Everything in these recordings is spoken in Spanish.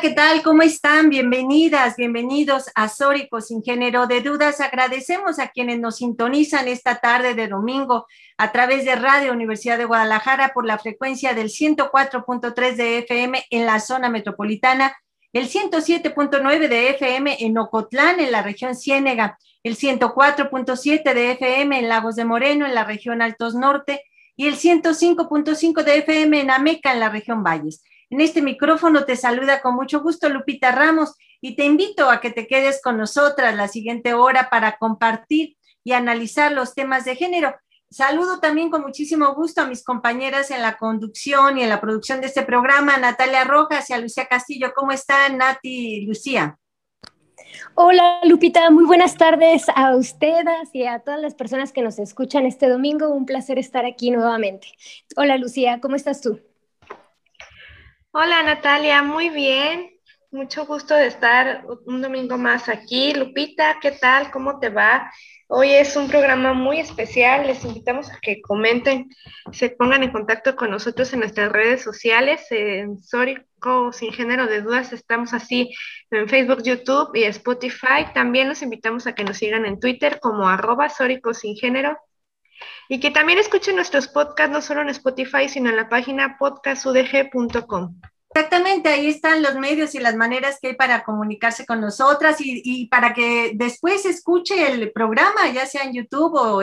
¿Qué tal? ¿Cómo están? Bienvenidas, bienvenidos a Sórico sin género de dudas. Agradecemos a quienes nos sintonizan esta tarde de domingo a través de Radio Universidad de Guadalajara por la frecuencia del 104.3 de FM en la zona metropolitana, el 107.9 de FM en Ocotlán, en la región Ciénega, el 104.7 de FM en Lagos de Moreno, en la región Altos Norte, y el 105.5 de FM en Ameca, en la región Valles. En este micrófono te saluda con mucho gusto Lupita Ramos y te invito a que te quedes con nosotras la siguiente hora para compartir y analizar los temas de género. Saludo también con muchísimo gusto a mis compañeras en la conducción y en la producción de este programa, Natalia Rojas y a Lucía Castillo. ¿Cómo están, Nati y Lucía? Hola Lupita, muy buenas tardes a ustedes y a todas las personas que nos escuchan este domingo. Un placer estar aquí nuevamente. Hola Lucía, ¿cómo estás tú? Hola Natalia, muy bien. Mucho gusto de estar un domingo más aquí. Lupita, ¿qué tal? ¿Cómo te va? Hoy es un programa muy especial. Les invitamos a que comenten, se pongan en contacto con nosotros en nuestras redes sociales. En Sórico Sin Género de Dudas estamos así en Facebook, YouTube y Spotify. También los invitamos a que nos sigan en Twitter como arroba Sórico Sin Género y que también escuchen nuestros podcasts no solo en Spotify, sino en la página podcastudg.com. Exactamente, ahí están los medios y las maneras que hay para comunicarse con nosotras y, para que después escuche el programa, ya sea en YouTube o,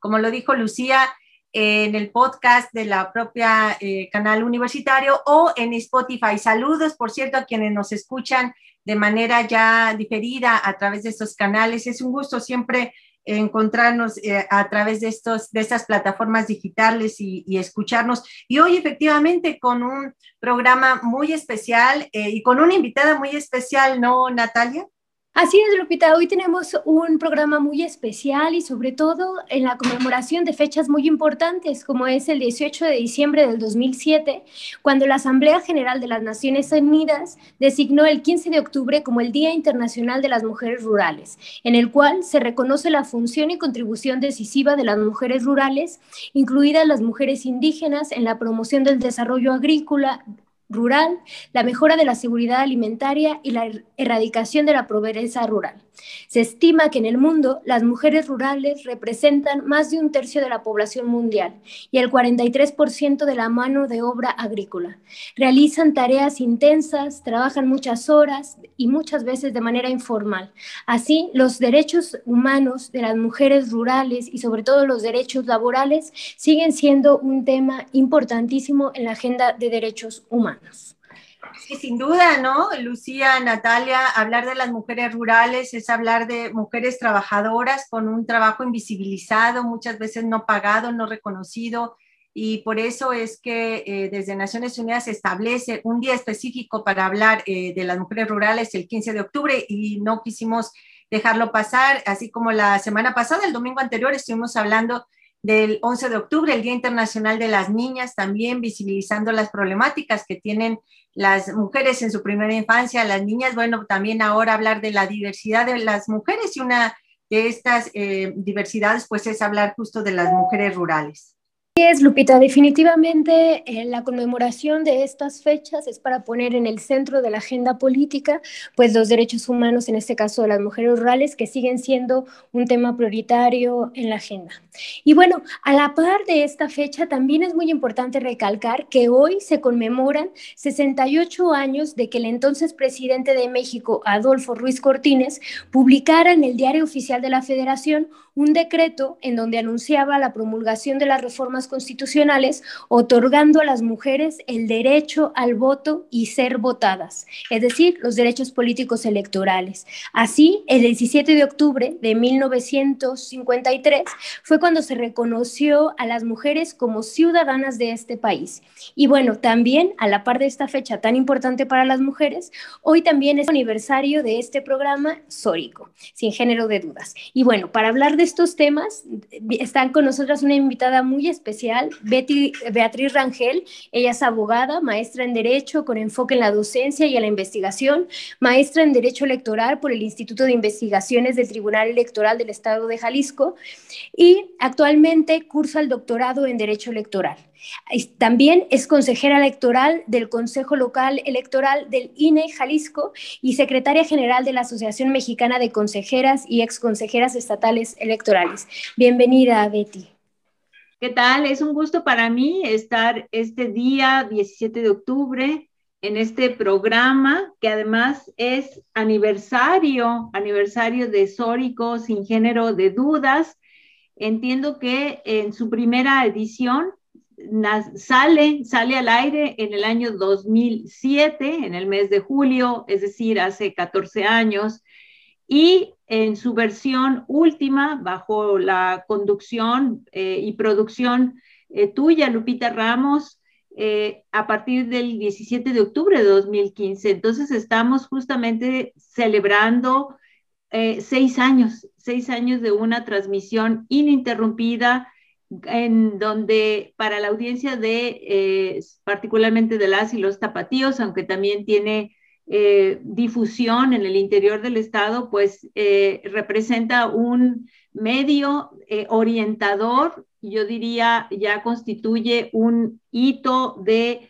como lo dijo Lucía, en el podcast de la propia eh, canal universitario o en Spotify. Saludos, por cierto, a quienes nos escuchan de manera ya diferida a través de estos canales. Es un gusto siempre encontrarnos eh, a través de, estos, de estas plataformas digitales y, escucharnos. Y hoy efectivamente con un programa muy especial eh, y con una invitada muy especial, ¿no, Natalia? Así es, Lupita. Hoy tenemos un programa muy especial y sobre todo en la conmemoración de fechas muy importantes, como es el 18 de diciembre del 2007, cuando la Asamblea General de las Naciones Unidas designó el 15 de octubre como el Día Internacional de las Mujeres Rurales, en el cual se reconoce la función y contribución decisiva de las mujeres rurales, incluidas las mujeres indígenas, en la promoción del desarrollo agrícola, rural, la mejora de la seguridad alimentaria y la er-, erradicación de la pobreza rural. Se estima que en el mundo las mujeres rurales representan más de un tercio de la población mundial y el 43% de la mano de obra agrícola. Realizan tareas intensas, trabajan muchas horas y muchas veces de manera informal. Así, los derechos humanos de las mujeres rurales y sobre todo los derechos laborales siguen siendo un tema importantísimo en la agenda de derechos humanos. Sí, sin duda, ¿no? Lucía, Natalia, hablar de las mujeres rurales es hablar de mujeres trabajadoras con un trabajo invisibilizado, muchas veces no pagado, no reconocido, y por eso es que eh, desde Naciones Unidas se establece un día específico para hablar eh, de las mujeres rurales el 15 de octubre y no quisimos dejarlo pasar, así como la semana pasada, el domingo anterior, estuvimos hablando del 11 de octubre, el Día Internacional de las Niñas, también visibilizando las problemáticas que tienen las mujeres en su primera infancia, las niñas, bueno, también ahora hablar de la diversidad de las mujeres y una de estas eh, diversidades pues es hablar justo de las mujeres rurales es, Lupita, definitivamente eh, la conmemoración de estas fechas es para poner en el centro de la agenda política pues los derechos humanos, en este caso de las mujeres rurales, que siguen siendo un tema prioritario en la agenda. Y bueno, a la par de esta fecha también es muy importante recalcar que hoy se conmemoran 68 años de que el entonces presidente de México, Adolfo Ruiz Cortines, publicara en el Diario Oficial de la Federación un decreto en donde anunciaba la promulgación de las reformas constitucionales, otorgando a las mujeres el derecho al voto y ser votadas, es decir, los derechos políticos electorales. Así, el 17 de octubre de 1953 fue cuando se reconoció a las mujeres como ciudadanas de este país. Y bueno, también a la par de esta fecha tan importante para las mujeres, hoy también es aniversario de este programa Sórico, sin género de dudas. Y bueno, para hablar de estos temas, están con nosotras una invitada muy especial, Betty Beatriz Rangel. Ella es abogada, maestra en Derecho con enfoque en la docencia y en la investigación, maestra en Derecho Electoral por el Instituto de Investigaciones del Tribunal Electoral del Estado de Jalisco y actualmente cursa el doctorado en Derecho Electoral. También es consejera electoral del Consejo Local Electoral del INE Jalisco y secretaria general de la Asociación Mexicana de Consejeras y Exconsejeras Estatales Electorales. Bienvenida, Betty. ¿Qué tal? Es un gusto para mí estar este día 17 de octubre en este programa que además es aniversario, aniversario de Sórico sin género de dudas. Entiendo que en su primera edición sale, sale al aire en el año 2007, en el mes de julio, es decir, hace 14 años, y en su versión última, bajo la conducción eh, y producción eh, tuya, Lupita Ramos, eh, a partir del 17 de octubre de 2015. Entonces estamos justamente celebrando seis años, seis años de una transmisión ininterrumpida en donde para la audiencia de, particularmente de las y los tapatíos, aunque también tiene eh, difusión en el interior del Estado, pues eh, representa un medio orientador, yo diría, ya constituye un hito de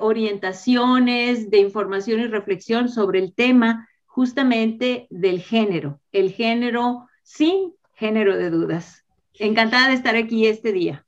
orientaciones, de información y reflexión sobre el tema justamente del género, el género sin género de dudas. Encantada de estar aquí este día.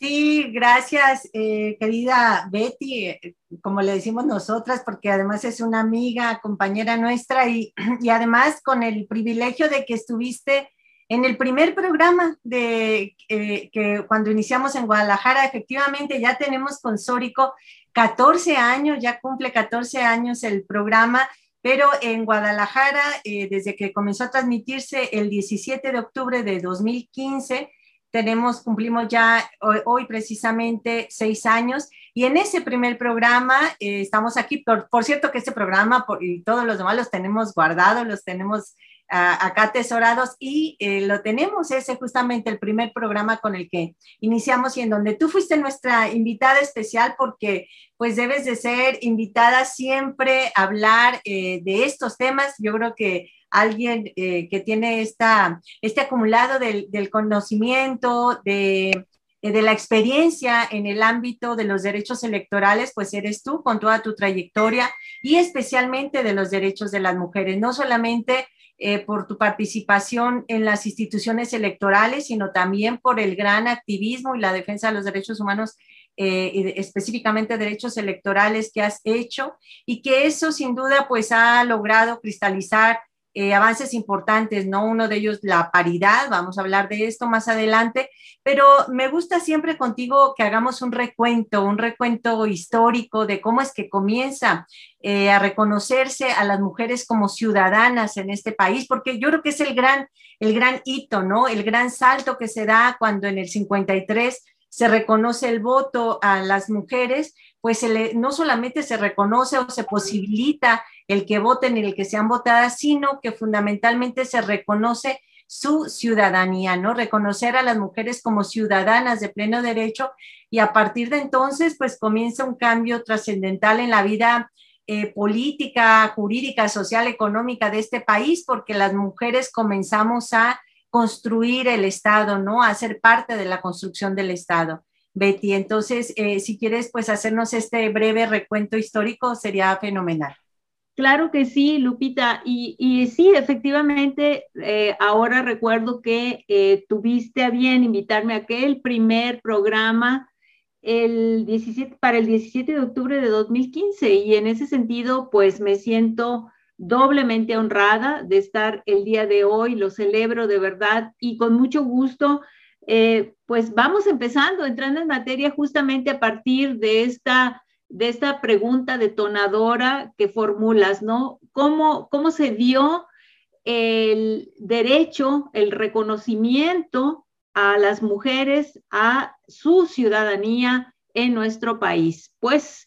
Sí, gracias, eh, querida Betty, eh, como le decimos nosotras, porque además es una amiga, compañera nuestra y, y, además con el privilegio de que estuviste en el primer programa de eh, que cuando iniciamos en Guadalajara, efectivamente ya tenemos con Sórico 14 años, ya cumple 14 años el programa pero en Guadalajara, eh, desde que comenzó a transmitirse el 17 de octubre de 2015, tenemos, cumplimos ya hoy, precisamente seis años y en ese primer programa eh, estamos aquí, por, por, cierto que este programa y todos los demás los tenemos guardados, los tenemos acá atesorados y eh, lo tenemos, ese justamente el primer programa con el que iniciamos y en donde tú fuiste nuestra invitada especial porque pues debes de ser invitada siempre a hablar eh, de estos temas. Yo creo que alguien eh, que tiene esta, este acumulado del, del conocimiento, de, de la experiencia en el ámbito de los derechos electorales, pues eres tú con toda tu trayectoria y especialmente de los derechos de las mujeres, no solamente eh, por tu participación en las instituciones electorales, sino también por el gran activismo y la defensa de los derechos humanos, eh, específicamente derechos electorales que has hecho y que eso sin duda pues ha logrado cristalizar eh, avances importantes, ¿no? Uno de ellos la paridad, vamos a hablar de esto más adelante, pero me gusta siempre contigo que hagamos un recuento, un recuento histórico de cómo es que comienza eh, a reconocerse a las mujeres como ciudadanas en este país, porque yo creo que es el gran, el gran hito, ¿no? El gran salto que se da cuando en el 53 se reconoce el voto a las mujeres, pues no solamente se reconoce o se posibilita el que voten y el que sean votadas, sino que fundamentalmente se reconoce su ciudadanía, ¿no? Reconocer a las mujeres como ciudadanas de pleno derecho y a partir de entonces, pues comienza un cambio trascendental en la vida eh, política, jurídica, social, económica de este país, porque las mujeres comenzamos a construir el Estado, ¿no? A ser parte de la construcción del Estado. Betty, entonces, eh, si quieres, pues hacernos este breve recuento histórico, sería fenomenal. Claro que sí, Lupita. Y, sí, efectivamente, eh, ahora recuerdo que eh, tuviste a bien invitarme a aquel primer programa el 17, para el 17 de octubre de 2015 y en ese sentido, pues me siento doblemente honrada de estar el día de hoy, lo celebro de verdad y con mucho gusto eh, pues vamos empezando, entrando en materia justamente a partir de esta, de esta pregunta detonadora que formulas, ¿no? ¿Cómo, cómo se dio el derecho, el reconocimiento a las mujeres, a su ciudadanía en nuestro país? Pues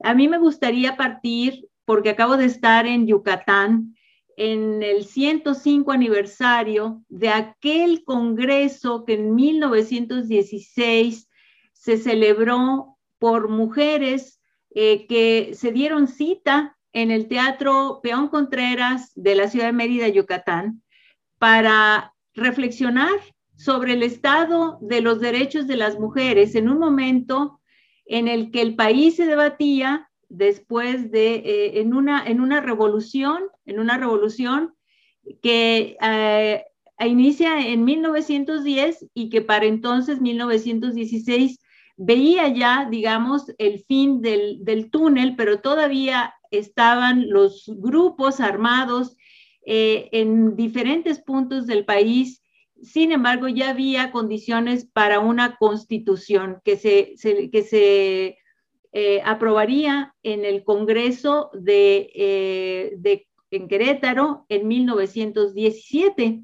a mí me gustaría partir, porque acabo de estar en Yucatán, en el 105 aniversario de aquel congreso que en 1916 se celebró por mujeres eh, que se dieron cita en el Teatro Peón Contreras de la ciudad de Mérida, Yucatán, para reflexionar sobre el estado de los derechos de las mujeres en un momento en el que el país se debatía después de, eh, en, una, en una revolución, en una revolución que eh, inicia en 1910 y que para entonces, 1916, veía ya, digamos, el fin del, del túnel, pero todavía estaban los grupos armados eh, en diferentes puntos del país. Sin embargo, ya había condiciones para una constitución que se, que se eh, aprobaría en el Congreso de, eh, de, en Querétaro en 1917.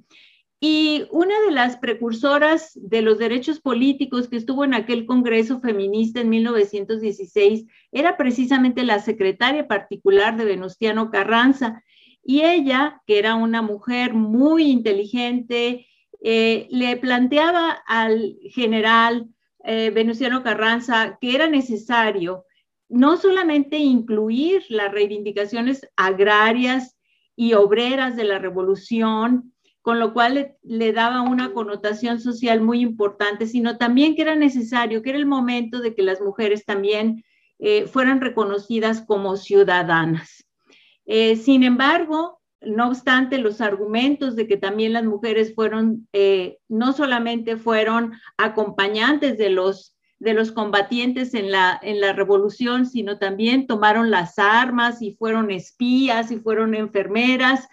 Y una de las precursoras de los derechos políticos que estuvo en aquel Congreso feminista en 1916 era precisamente la secretaria particular de Venustiano Carranza. Y ella, que era una mujer muy inteligente, eh, le planteaba al general eh, Venustiano Carranza que era necesario no solamente incluir las reivindicaciones agrarias y obreras de la revolución, con lo cual le, daba una connotación social muy importante, sino también que era necesario, que era el momento de que las mujeres también eh, fueran reconocidas como ciudadanas. Eh, sin embargo, no obstante, los argumentos de que también las mujeres fueron, eh, no solamente fueron acompañantes de los, de los combatientes en la, en la revolución, sino también tomaron las armas y fueron espías y fueron enfermeras.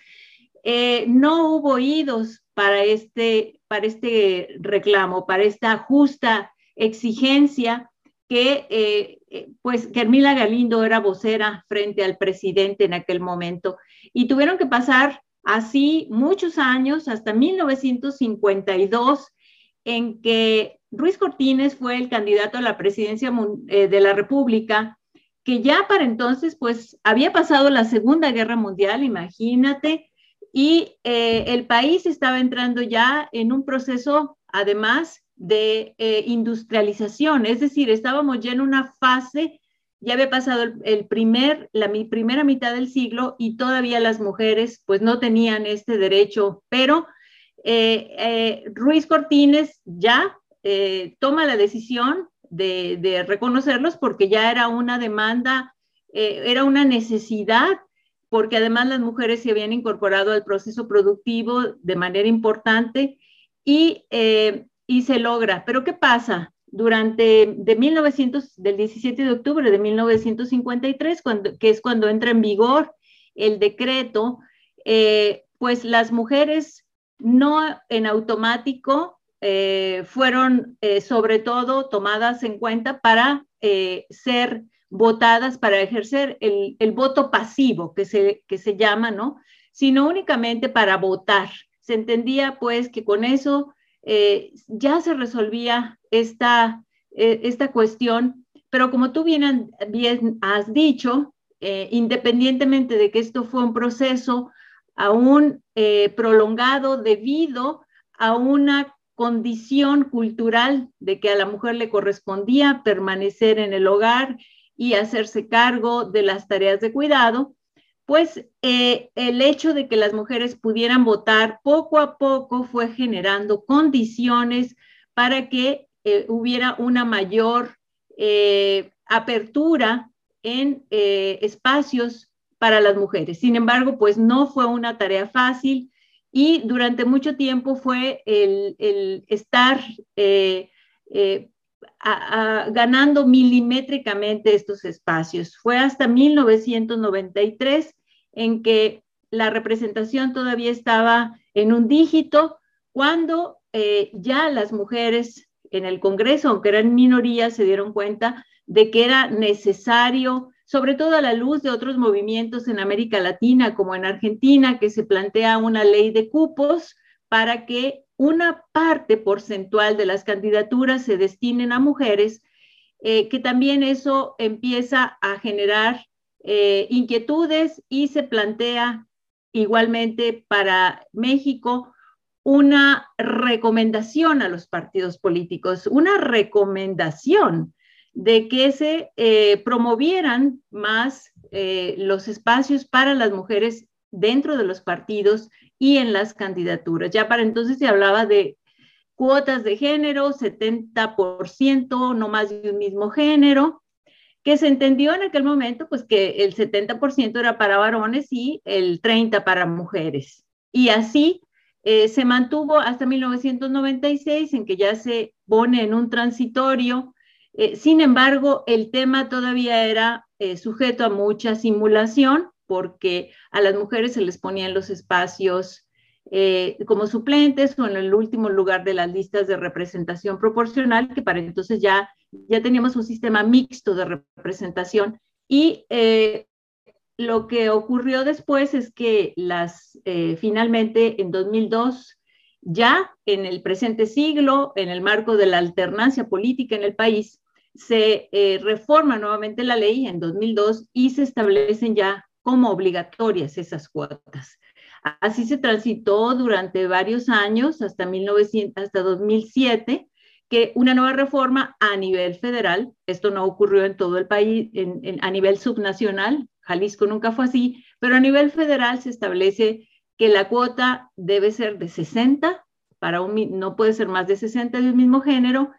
Eh, no hubo oídos para este, para este reclamo, para esta justa exigencia que, eh, pues, Germila Galindo era vocera frente al presidente en aquel momento. Y tuvieron que pasar así muchos años, hasta 1952, en que Ruiz Cortines fue el candidato a la presidencia eh, de la República, que ya para entonces, pues, había pasado la Segunda Guerra Mundial, imagínate, y eh, el país estaba entrando ya en un proceso, además, de eh, industrialización, es decir, estábamos ya en una fase ya había pasado el, primer, la primera mitad del siglo y todavía las mujeres pues no tenían este derecho, pero eh, Ruiz Cortines ya toma la decisión de, de, reconocerlos porque ya era una demanda, era una necesidad, porque además las mujeres se habían incorporado al proceso productivo de manera importante y, y se logra. Pero ¿qué pasa? durante de 1900, del 17 de octubre de 1953, cuando, que es cuando entra en vigor el decreto, eh, pues las mujeres no en automático eh, fueron eh, sobre todo tomadas en cuenta para ser votadas, para ejercer el, el, voto pasivo que se, que se llama, ¿no? Sino únicamente para votar. Se entendía pues que con eso eh, ya se resolvía esta, eh, esta cuestión, pero como tú bien, bien has dicho, eh, independientemente de que esto fue un proceso aún prolongado debido a una condición cultural de que a la mujer le correspondía permanecer en el hogar y hacerse cargo de las tareas de cuidado, pues eh, el hecho de que las mujeres pudieran votar poco a poco fue generando condiciones para que eh, hubiera una mayor eh, apertura en espacios para las mujeres. Sin embargo, pues no fue una tarea fácil y durante mucho tiempo fue el, estar ganando milimétricamente estos espacios. Fue hasta 1993 en que la representación todavía estaba en un dígito, cuando eh, ya las mujeres en el Congreso, aunque eran minorías, se dieron cuenta de que era necesario, sobre todo a la luz de otros movimientos en América Latina, como en Argentina, que se plantea una ley de cupos para que una parte porcentual de las candidaturas se destinen a mujeres, eh, que también eso empieza a generar eh, inquietudes y se plantea igualmente para México una recomendación a los partidos políticos, una recomendación de que se eh, promovieran más los espacios para las mujeres dentro de los partidos y en las candidaturas. Ya para entonces se hablaba de cuotas de género, 70%, no más de un mismo género, que se entendió en aquel momento pues que el 70% era para varones y el 30% para mujeres. Y así eh, se mantuvo hasta 1996 en que ya se pone en un transitorio. Eh, sin embargo, el tema todavía era eh, sujeto a mucha simulación porque a las mujeres se les ponían los espacios eh, como suplentes o en el último lugar de las listas de representación proporcional, que para entonces ya, ya teníamos un sistema mixto de representación. Y eh, lo que ocurrió después es que las, eh, finalmente en 2002, ya en el presente siglo, en el marco de la alternancia política en el país, se reforma nuevamente la ley en 2002 y se establecen ya como obligatorias esas cuotas. Así se transitó durante varios años, hasta, 1900, hasta 2007, que una nueva reforma a nivel federal, esto no ocurrió en todo el país, a nivel subnacional, Jalisco nunca fue así, pero a nivel federal se establece que la cuota debe ser de 60, para un, no puede ser más de 60 de un mismo género,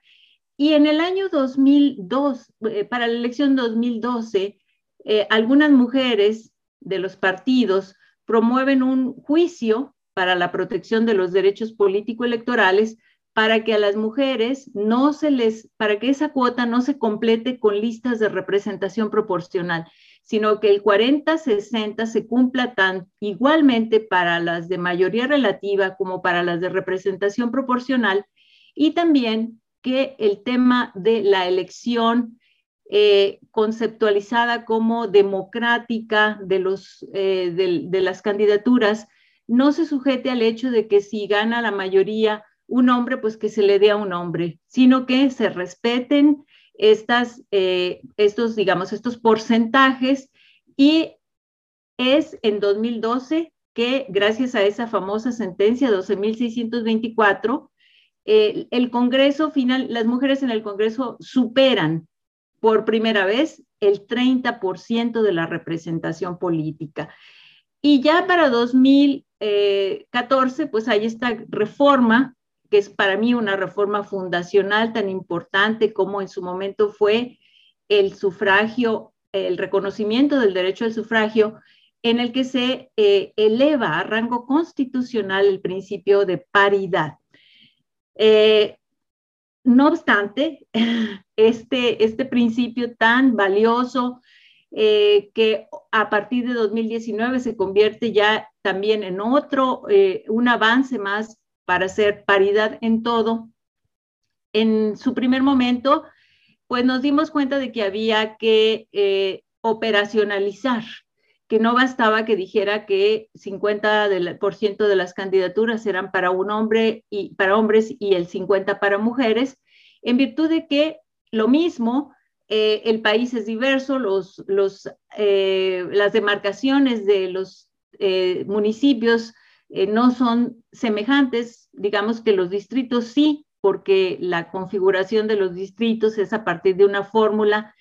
y en el año 2002, eh, para la elección 2012, eh, algunas mujeres de los partidos promueven un juicio para la protección de los derechos político-electorales para que a las mujeres no se les, para que esa cuota no se complete con listas de representación proporcional, sino que el 40-60 se cumpla tan igualmente para las de mayoría relativa como para las de representación proporcional y también que el tema de la elección eh, conceptualizada como democrática de, los, eh, de, las candidaturas no se sujete al hecho de que si gana la mayoría un hombre, pues que se le dé a un hombre, sino que se respeten estas, eh, estos, digamos, estos porcentajes. Y es en 2012 que gracias a esa famosa sentencia 12.624, el Congreso final, las mujeres en el Congreso superan por primera vez el 30% de la representación política. Y ya para 2014, pues hay esta reforma, que es para mí una reforma fundacional tan importante como en su momento fue el sufragio, el reconocimiento del derecho al sufragio, en el que se eh, eleva a rango constitucional el principio de paridad. Eh, no obstante, este, este principio tan valioso eh, que a partir de 2019 se convierte ya también en otro, eh, un avance más para hacer paridad en todo. En su primer momento, pues nos dimos cuenta de que había que eh, operacionalizar, que no bastaba que dijera que 50% de las candidaturas eran para un hombre y para hombres y el 50 para mujeres, en virtud de que lo mismo, eh, el país es diverso, los, eh, las demarcaciones de los eh, municipios no son semejantes, digamos que los distritos sí, porque la configuración de los distritos es a partir de una fórmula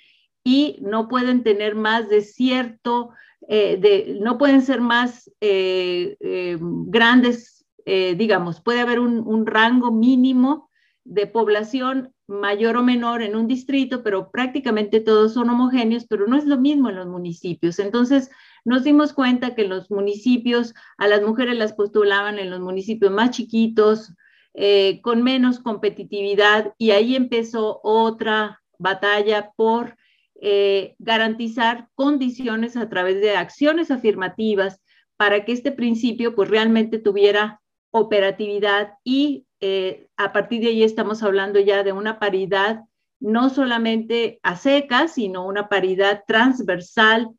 y no pueden tener más de cierto, de, no pueden ser más grandes, digamos, puede haber un, un rango mínimo de población mayor o menor en un distrito, pero prácticamente todos son homogéneos, pero no es lo mismo en los municipios. Entonces, nos dimos cuenta que los municipios a las mujeres las postulaban en los municipios más chiquitos, eh, con menos competitividad, y ahí empezó otra batalla por eh, garantizar condiciones a través de acciones afirmativas para que este principio pues realmente tuviera operatividad y eh, a partir de ahí estamos hablando ya de una paridad no solamente a secas, sino una paridad transversal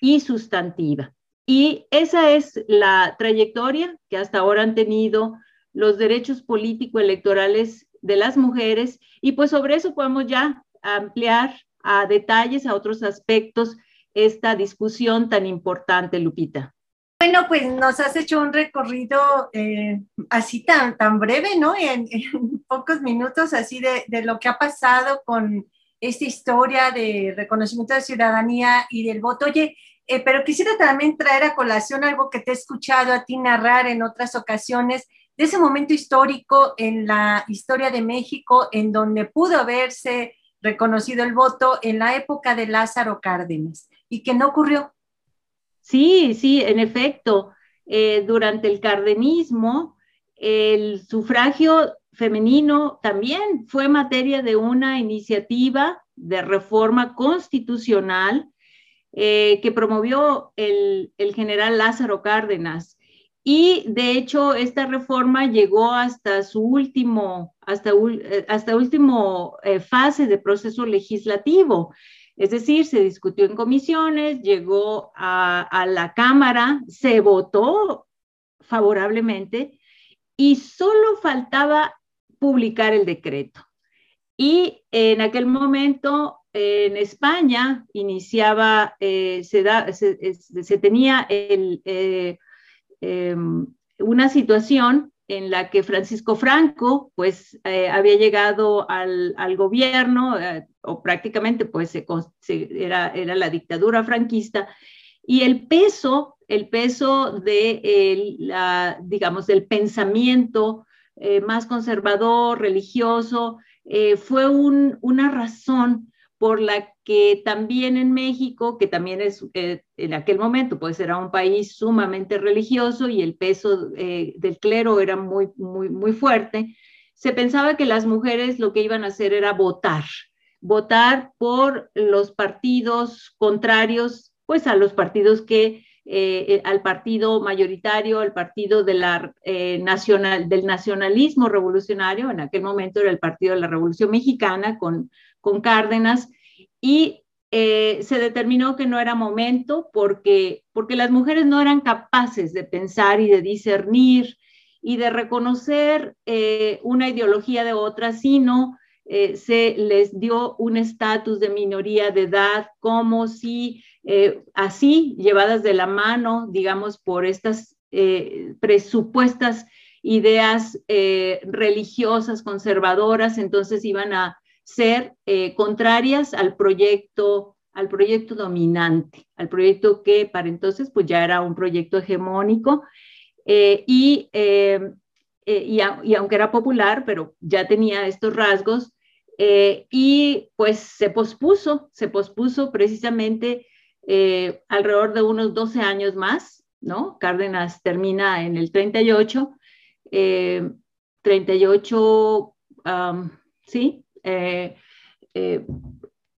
y sustantiva. Y esa es la trayectoria que hasta ahora han tenido los derechos político-electorales de las mujeres y pues sobre eso podemos ya ampliar a detalles, a otros aspectos, esta discusión tan importante, Lupita. Bueno, pues nos has hecho un recorrido eh, así tan, tan breve, ¿no? En, pocos minutos, así de, de, lo que ha pasado con esta historia de reconocimiento de ciudadanía y del voto. Oye, eh, pero quisiera también traer a colación algo que te he escuchado a ti narrar en otras ocasiones, de ese momento histórico en la historia de México, en donde pudo haberse reconocido el voto en la época de Lázaro Cárdenas y que no ocurrió. Sí, sí, en efecto, eh, durante el cardenismo, el sufragio femenino también fue materia de una iniciativa de reforma constitucional eh, que promovió el, general Lázaro Cárdenas. Y de hecho, esta reforma llegó hasta su último, hasta, eh, hasta último eh, fase de proceso legislativo. Es decir, se discutió en comisiones, llegó a, la Cámara, se votó favorablemente y solo faltaba publicar el decreto. Y en aquel momento en España iniciaba, eh, se, tenía eh, em, una situación en la que Francisco Franco, pues, eh, había llegado al, gobierno, o prácticamente, pues, era, era, la dictadura franquista, y el peso, el peso de, la, digamos, del pensamiento más conservador, religioso, fue una razón por la que también en México, que también es eh, en aquel momento, pues era un país sumamente religioso y el peso eh, del clero era muy, muy, muy fuerte, se pensaba que las mujeres lo que iban a hacer era votar, votar por los partidos contrarios, pues a los partidos que, eh, al partido mayoritario, al partido de la, nacional, del nacionalismo revolucionario, en aquel momento era el Partido de la Revolución Mexicana, con con Cárdenas y eh, se determinó que no era momento porque, porque las mujeres no eran capaces de pensar y de discernir y de reconocer eh, una ideología de otra, sino eh, se les dio un estatus de minoría de edad, como si así, llevadas de la mano, digamos, por estas presupuestas ideas religiosas conservadoras, entonces iban a ser eh, contrarias al proyecto, al proyecto dominante, al proyecto que para entonces pues ya era un proyecto hegemónico eh, y, eh, y, aunque era popular, pero ya tenía estos rasgos y pues se pospuso, se pospuso precisamente alrededor de unos 12 años más, ¿no? Cárdenas termina en el 38, 38, sí, eh, eh,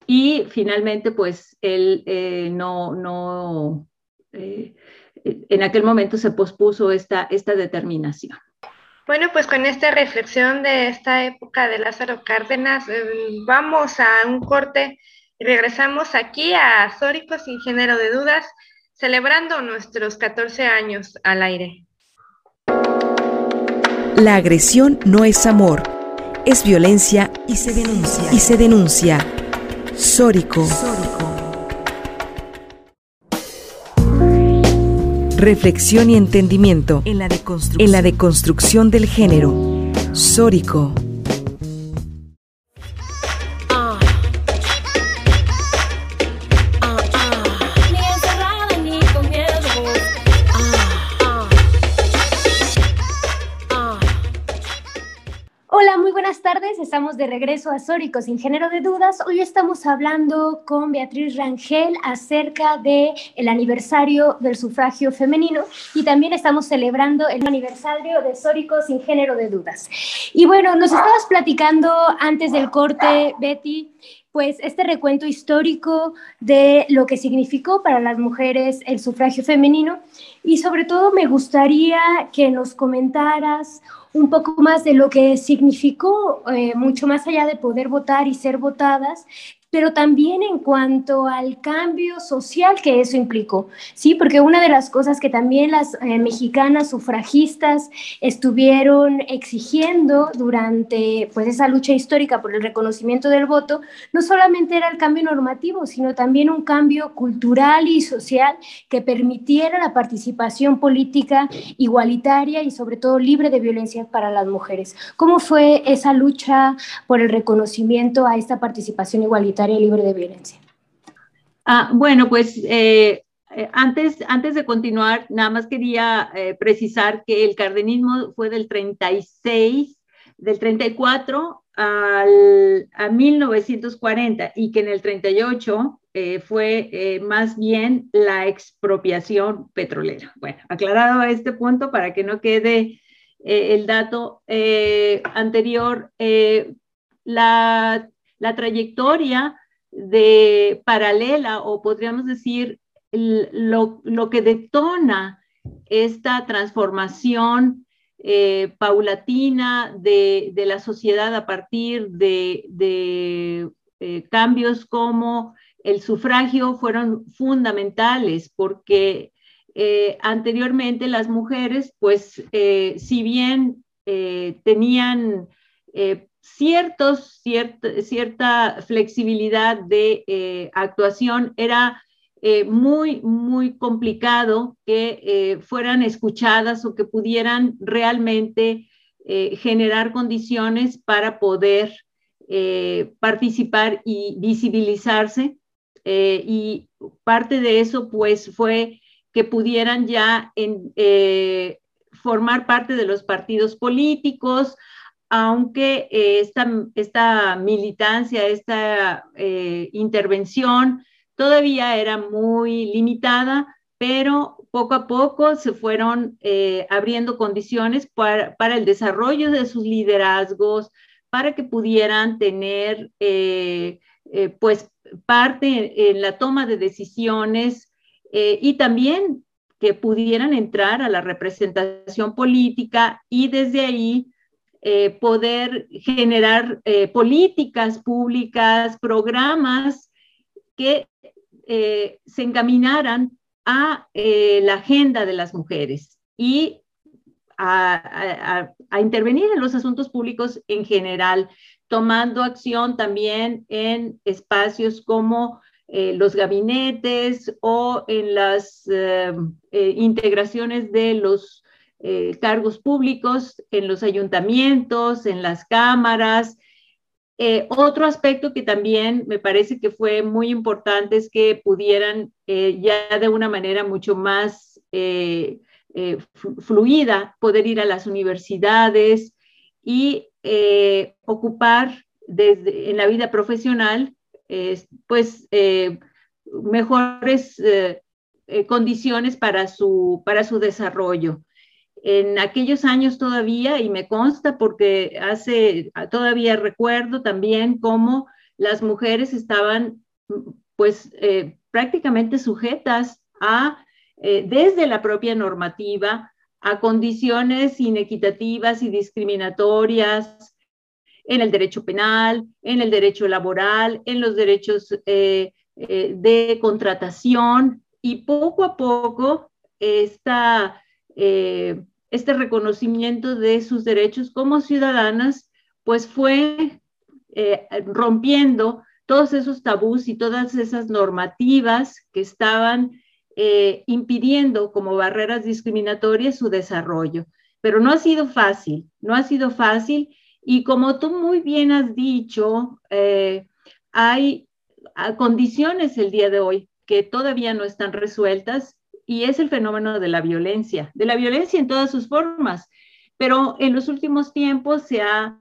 y finalmente, pues él eh, no, no en aquel momento se pospuso esta, esta determinación. Bueno, pues con esta reflexión de esta época de Lázaro Cárdenas, vamos a un corte y regresamos aquí a Sórico sin género de dudas, celebrando nuestros 14 años al aire. La agresión no es amor es violencia y se denuncia. Y se denuncia. Sórico. Reflexión y entendimiento en la, en la deconstrucción del género. Sórico. Estamos de regreso a Sórico sin género de dudas. Hoy estamos hablando con Beatriz Rangel acerca del el aniversario del sufragio femenino y también estamos celebrando el aniversario de Sórico sin género de dudas. Y bueno, nos estabas platicando antes del corte, Betty, pues este recuento histórico de lo que significó para las mujeres el sufragio femenino y sobre todo me gustaría que nos comentaras un poco más de lo que significó, eh, mucho más allá de poder votar y ser votadas, pero también en cuanto al cambio social que eso implicó, ¿sí? Porque una de las cosas que también las eh, mexicanas sufragistas estuvieron exigiendo durante pues esa lucha histórica por el reconocimiento del voto, no solamente era el cambio normativo, sino también un cambio cultural y social que permitiera la participación política igualitaria y sobre todo libre de violencia para las mujeres. ¿Cómo fue esa lucha por el reconocimiento a esta participación igualitaria? Libre de violencia? Ah, bueno, pues eh, eh, antes, antes de continuar, nada más quería eh, precisar que el cardenismo fue del 36, del 34 al, a 1940 y que en el 38 fue más bien la expropiación petrolera. Bueno, aclarado este punto para que no quede el dato anterior, la la trayectoria de paralela o podríamos decir lo, que detona esta transformación eh, paulatina de, la sociedad a partir de, eh, cambios como el sufragio fueron fundamentales porque eh, anteriormente las mujeres, pues si bien tenían ciertos, cierta flexibilidad de eh, actuación, era eh, muy, muy complicado que eh, fueran escuchadas o que pudieran realmente generar condiciones para poder participar y visibilizarse. y parte de eso, pues, fue que pudieran ya formar parte de los partidos políticos, aunque eh, esta, militancia, esta eh, intervención todavía era muy limitada, pero poco a poco se fueron eh, abriendo condiciones para, el desarrollo de sus liderazgos, para que pudieran tener pues parte en, la toma de decisiones y también que pudieran entrar a la representación política y desde ahí eh, poder generar eh, políticas públicas, programas que eh, se encaminaran a la agenda de las mujeres y a, intervenir en los asuntos públicos en general, tomando acción también en espacios como los gabinetes o en las integraciones de los eh, cargos públicos en los ayuntamientos, en las cámaras. Eh, otro aspecto que también me parece que fue muy importante es que pudieran eh, ya de una manera mucho más fluida poder ir a las universidades y ocupar desde, en la vida profesional pues mejores condiciones para su, para su desarrollo en aquellos años todavía, y me consta porque hace, todavía recuerdo también cómo las mujeres estaban pues eh, prácticamente sujetas a, eh, desde la propia normativa, a condiciones inequitativas y discriminatorias en el derecho penal, en el derecho laboral, en los derechos eh, de contratación, y poco a poco esta este reconocimiento de sus derechos como ciudadanas, pues fue eh, rompiendo todos esos tabús y todas esas normativas que estaban eh, impidiendo como barreras discriminatorias su desarrollo. Pero no ha sido fácil, no ha sido fácil. Y como tú muy bien has dicho, eh, hay condiciones el día de hoy que todavía no están resueltas y es el fenómeno de la violencia, de la violencia en todas sus formas. Pero en los últimos tiempos se ha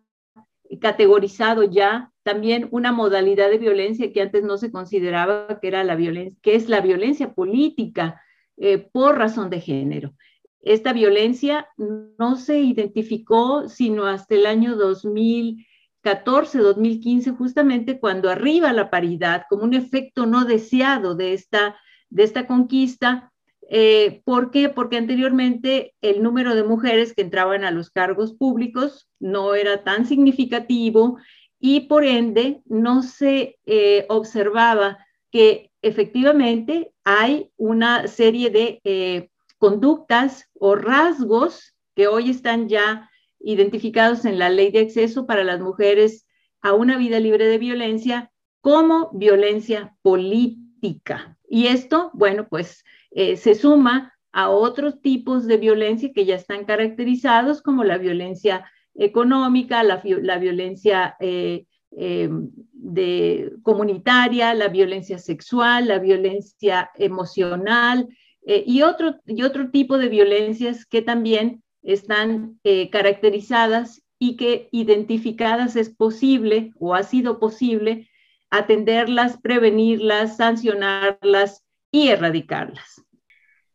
categorizado ya también una modalidad de violencia que antes no se consideraba que era la violencia, que es la violencia política eh, por razón de género. Esta violencia no se identificó sino hasta el año 2014, 2015, justamente cuando arriba la paridad, como un efecto no deseado de esta, de esta conquista, Eh, ¿Por qué? Porque anteriormente el número de mujeres que entraban a los cargos públicos no era tan significativo y por ende no se eh, observaba que efectivamente hay una serie de eh, conductas o rasgos que hoy están ya identificados en la ley de acceso para las mujeres a una vida libre de violencia como violencia política. Y esto, bueno, pues eh, se suma a otros tipos de violencia que ya están caracterizados como la violencia económica, la, violencia eh, eh, de, comunitaria, la violencia sexual, la violencia emocional y, otro, y otro tipo de violencias que también están caracterizadas y que identificadas es posible o ha sido posible atenderlas, prevenirlas, sancionarlas y erradicarlas.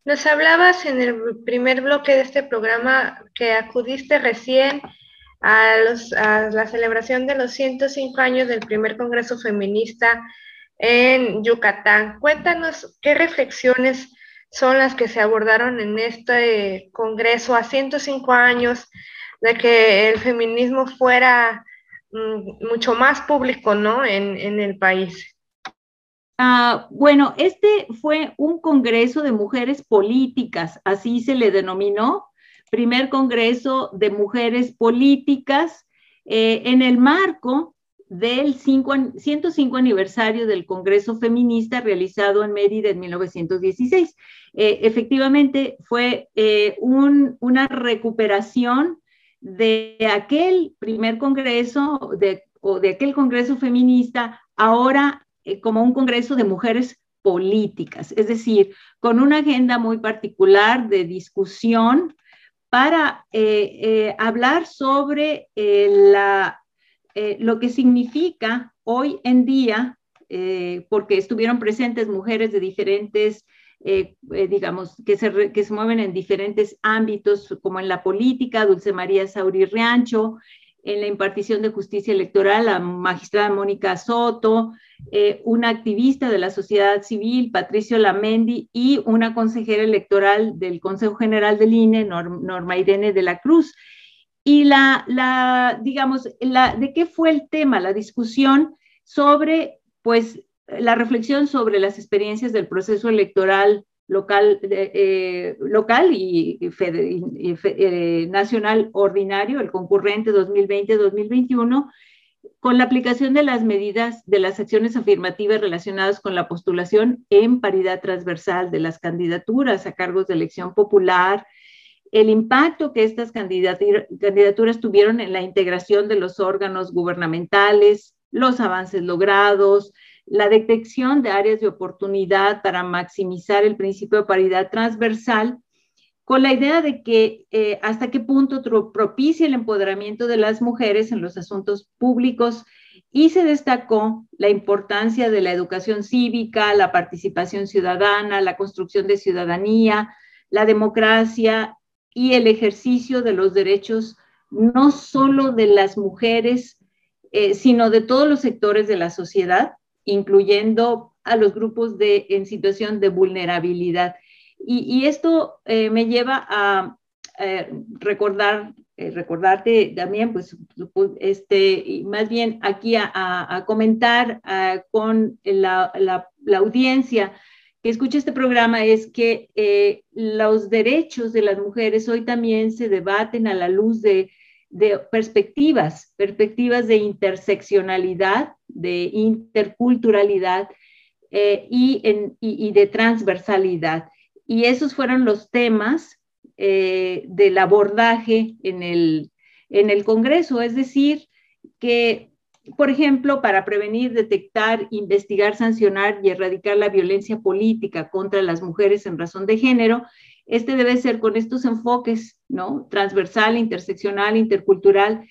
Nos hablabas en el primer bloque de este programa que acudiste recién a, la celebración de los 105 años del primer Congreso Feminista en Yucatán. Cuéntanos qué reflexiones son las que se abordaron en este Congreso a 105 años de que el feminismo fuera mm, mucho más público, ¿no? En, en el país. Ah, bueno, este fue un congreso de mujeres políticas, así se le denominó, primer congreso de mujeres políticas eh, en el marco del 105 aniversario del Congreso Feminista realizado en Mérida en 1916. Eh, efectivamente, fue eh, una recuperación de aquel primer Congreso de, o de aquel Congreso Feminista, ahora eh, como un Congreso de mujeres políticas, es decir, con una agenda muy particular de discusión para eh, eh, hablar sobre lo que significa hoy en día, porque estuvieron presentes mujeres de diferentes, digamos, que se, que se mueven en diferentes ámbitos, como en la política, Dulce María Sauri Riancho, en la impartición de justicia electoral, la magistrada Mónica Soto, eh, una activista de la sociedad civil, Patricio Lamendi, y una consejera electoral del Consejo General del INE, Norma Irene de la Cruz. Y la, la digamos, la, ¿de qué fue el tema? La discusión sobre, pues, la reflexión sobre las experiencias del proceso electoral local, eh, local y, eh, nacional ordinario, el concurrente 2020-2021, con la aplicación de las medidas de las acciones afirmativas relacionadas con la postulación en paridad transversal de las candidaturas a cargos de elección popular, el impacto que estas candidaturas tuvieron en la integración de los órganos gubernamentales, los avances logrados, la detección de áreas de oportunidad para maximizar el principio de paridad transversal, con la idea de que eh, hasta qué punto propicia el empoderamiento de las mujeres en los asuntos públicos y se destacó la importancia de la educación cívica, la participación ciudadana, la construcción de ciudadanía, la democracia y el ejercicio de los derechos no solo de las mujeres, eh, sino de todos los sectores de la sociedad incluyendo a los grupos de, en situación de vulnerabilidad. Y, esto eh, me lleva a eh, recordar, eh, recordarte también, pues, este, más bien aquí a, comentar con la, la, audiencia que escucha este programa es que los derechos de las mujeres hoy también se debaten a la luz de de perspectivas, perspectivas de interseccionalidad, de interculturalidad eh, y, de transversalidad. Y esos fueron los temas eh, del abordaje en el, en el Congreso, es decir, que, por ejemplo, para prevenir, detectar, investigar, sancionar y erradicar la violencia política contra las mujeres en razón de género, este debe ser con estos enfoques, ¿no? Transversal, interseccional, intercultural,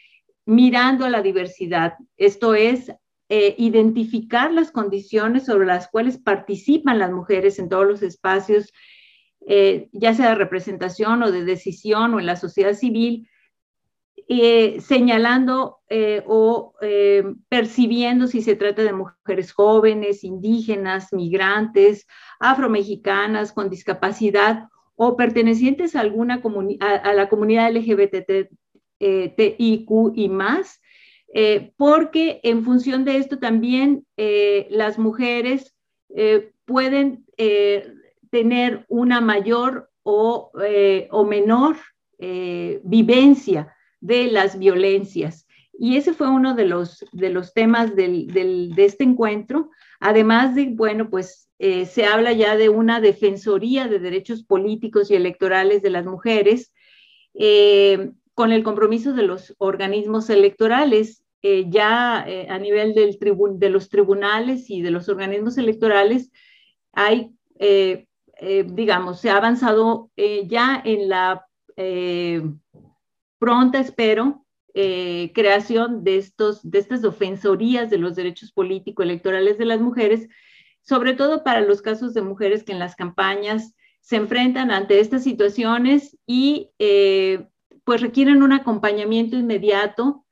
mirando a la diversidad. Esto es eh, identificar las condiciones sobre las cuales participan las mujeres en todos los espacios, eh, ya sea de representación o de decisión o en la sociedad civil, eh, señalando o percibiendo si se trata de mujeres jóvenes, indígenas, migrantes, afromexicanas con discapacidad o pertenecientes a alguna a, la comunidad LGBTIQ y más, porque en función de esto también las mujeres pueden tener una mayor o, o menor vivencia de las violencias. Y ese fue uno de los, de los temas del, de este encuentro. Además de, bueno, pues eh, se habla ya de una defensoría de derechos políticos y electorales de las mujeres, eh, con el compromiso de los organismos electorales. Eh, ya a nivel de los tribunales y de los organismos electorales, hay, digamos, se ha avanzado ya en la pronta, espero, creación de, estos, de estas ofensorías de los derechos políticos electorales de las mujeres, sobre todo para los casos de mujeres que en las campañas se enfrentan ante estas situaciones y eh, pues requieren un acompañamiento inmediato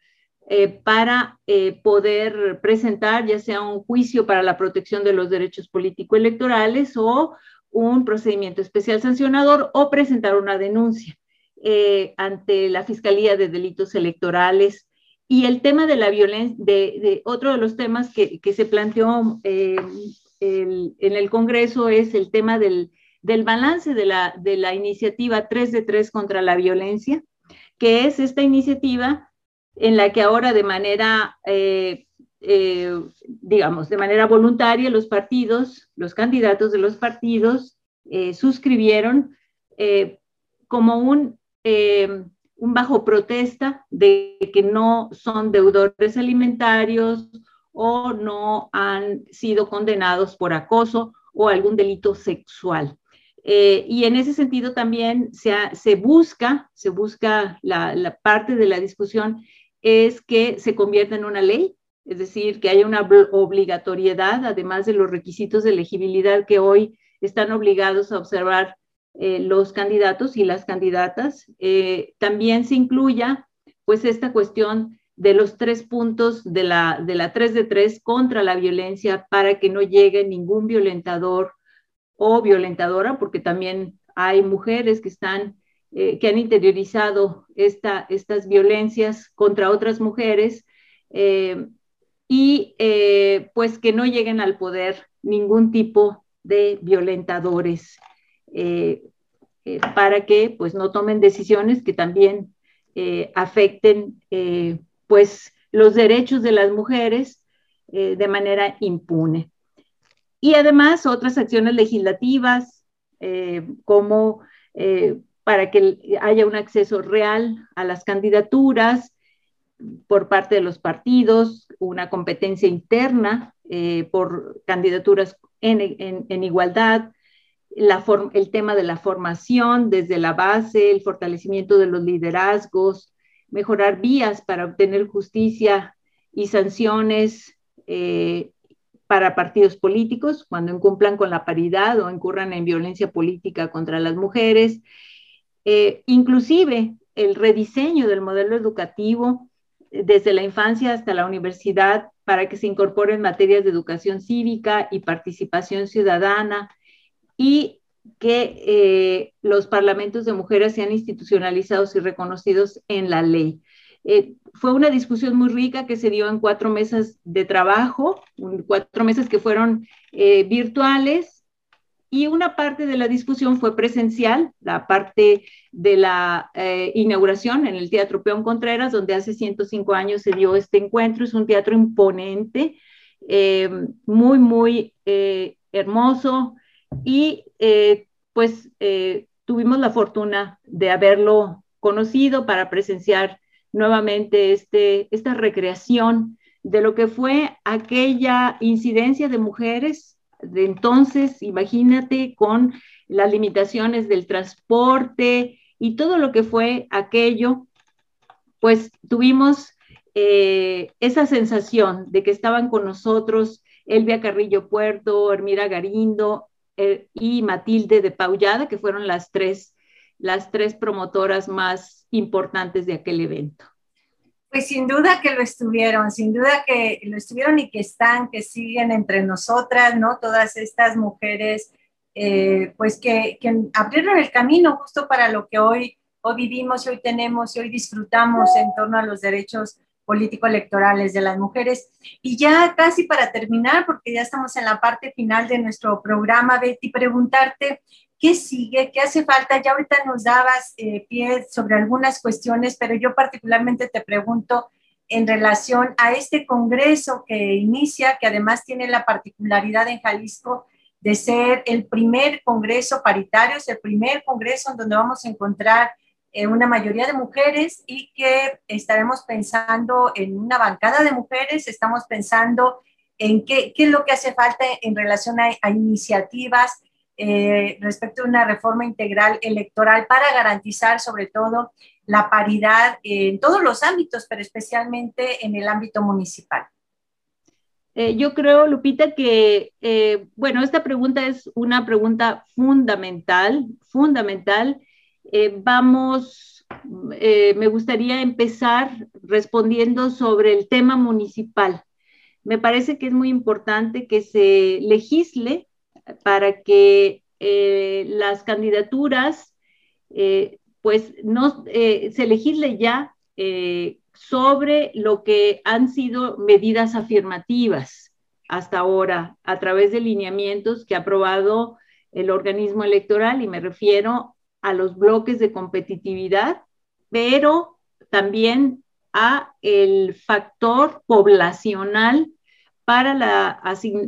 eh, para poder presentar ya sea un juicio para la protección de los derechos político-electorales o un procedimiento especial sancionador o presentar una denuncia. Eh, ante la Fiscalía de Delitos Electorales. Y el tema de la violencia, de, otro de los temas que, se planteó eh, en el Congreso es el tema del, balance de la, de la iniciativa 3 de 3 contra la violencia, que es esta iniciativa en la que ahora de manera, eh, digamos, de manera voluntaria los partidos, los candidatos de los partidos suscribieron como un eh, un bajo protesta de que no son deudores alimentarios o no han sido condenados por acoso o algún delito sexual. Eh, y en ese sentido también se, busca, se busca la, la, parte de la discusión es que se convierta en una ley, es decir, que haya una obligatoriedad, además de los requisitos de elegibilidad que hoy están obligados a observar eh, los candidatos y las candidatas. Eh, también se incluya pues esta cuestión de los tres puntos de la, de la 3 de 3 contra la violencia para que no llegue ningún violentador o violentadora, porque también hay mujeres que están, eh, que han interiorizado esta, estas violencias contra otras mujeres y pues que no lleguen al poder ningún tipo de violentadores. Eh, eh, para que pues no tomen decisiones que también eh, afecten pues los derechos de las mujeres de manera impune. Y además otras acciones legislativas como para que haya un acceso real a las candidaturas por parte de los partidos, una competencia interna por candidaturas en igualdad, el tema de la formación desde la base, el fortalecimiento de los liderazgos, mejorar vías para obtener justicia y sanciones eh, para partidos políticos cuando incumplan con la paridad o incurran en violencia política contra las mujeres, eh, inclusive el rediseño del modelo educativo eh, desde la infancia hasta la universidad para que se incorporen materias de educación cívica y participación ciudadana, y que eh, los parlamentos de mujeres sean institucionalizados y reconocidos en la ley. Eh, fue una discusión muy rica que se dio en cuatro mesas de trabajo, cuatro mesas que fueron eh, virtuales y una parte de la discusión fue presencial, la parte de la inauguración en el Teatro Peón Contreras, donde hace 105 años se dio este encuentro. Es un teatro imponente, muy, muy hermoso, y eh, pues eh, tuvimos la fortuna de haberlo conocido para presenciar nuevamente este, esta recreación de lo que fue aquella incidencia de mujeres de entonces, imagínate, con las limitaciones del transporte y todo lo que fue aquello, pues tuvimos eh, esa sensación de que estaban con nosotros Elvia Carrillo Puerto, Hermira Garindo, y Matilde de Paullada, que fueron las tres, las tres promotoras más importantes de aquel evento. Pues sin duda que lo estuvieron, sin duda que lo estuvieron y que están, que siguen entre nosotras, ¿no? Todas estas mujeres, eh, pues que, que, abrieron el camino justo para lo que hoy, hoy vivimos hoy tenemos y hoy disfrutamos en torno a los derechos político-electorales de las mujeres. Y ya casi para terminar, porque ya estamos en la parte final de nuestro programa, Betty, preguntarte qué sigue, qué hace falta. Ya ahorita nos dabas eh, pie sobre algunas cuestiones, pero yo particularmente te pregunto en relación a este Congreso que inicia, que además tiene la particularidad en Jalisco de ser el primer Congreso paritario, es el primer Congreso en donde vamos a encontrar eh, una mayoría de mujeres y que estaremos pensando en una bancada de mujeres, estamos pensando en qué, qué es lo que hace falta en relación a, iniciativas eh, respecto a una reforma integral electoral para garantizar sobre todo la paridad en todos los ámbitos, pero especialmente en el ámbito municipal. Eh, yo creo, Lupita, que, bueno, esta pregunta es una pregunta fundamental, fundamental, eh, vamos, eh, me gustaría empezar respondiendo sobre el tema municipal. Me parece que es muy importante que se legisle para que eh, las candidaturas, pues no se legisle ya sobre lo que han sido medidas afirmativas hasta ahora a través de lineamientos que ha aprobado el organismo electoral y me refiero a los bloques de competitividad, pero también a el factor poblacional para la,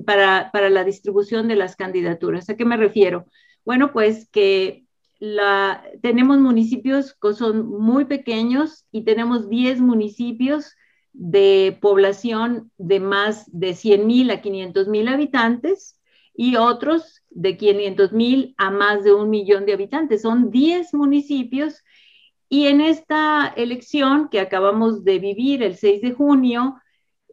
para, para la distribución de las candidaturas. ¿A qué me refiero? Bueno, pues que la, tenemos municipios que son muy pequeños y tenemos 10 municipios de población de más de 100 mil a 500 mil habitantes y otros de 500 mil a más de un millón de habitantes. Son 10 municipios y en esta elección que acabamos de vivir el 6 de junio,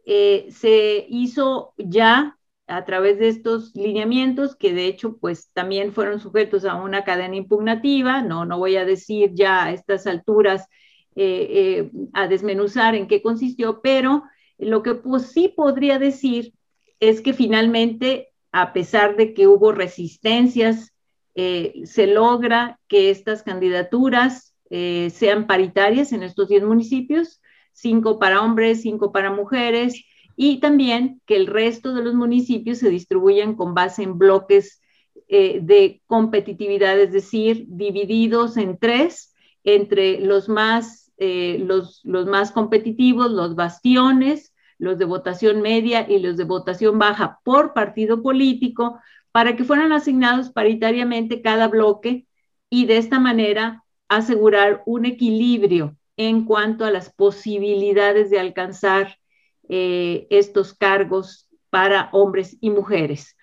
eh, se hizo ya a través de estos lineamientos, que de hecho pues también fueron sujetos a una cadena impugnativa, no, no voy a decir ya a estas alturas eh, eh, a desmenuzar en qué consistió, pero lo que sí podría decir es que finalmente a pesar de que hubo resistencias, eh, se logra que estas candidaturas eh, sean paritarias en estos 10 municipios, cinco para hombres, cinco para mujeres, y también que el resto de los municipios se distribuyan con base en bloques eh, de competitividad, es decir, divididos en tres, entre los más, los más competitivos, los bastiones, los de votación media y los de votación baja por partido político, para que fueran asignados paritariamente cada bloque y de esta manera asegurar un equilibrio en cuanto a las posibilidades de alcanzar eh, estos cargos para hombres y mujeres.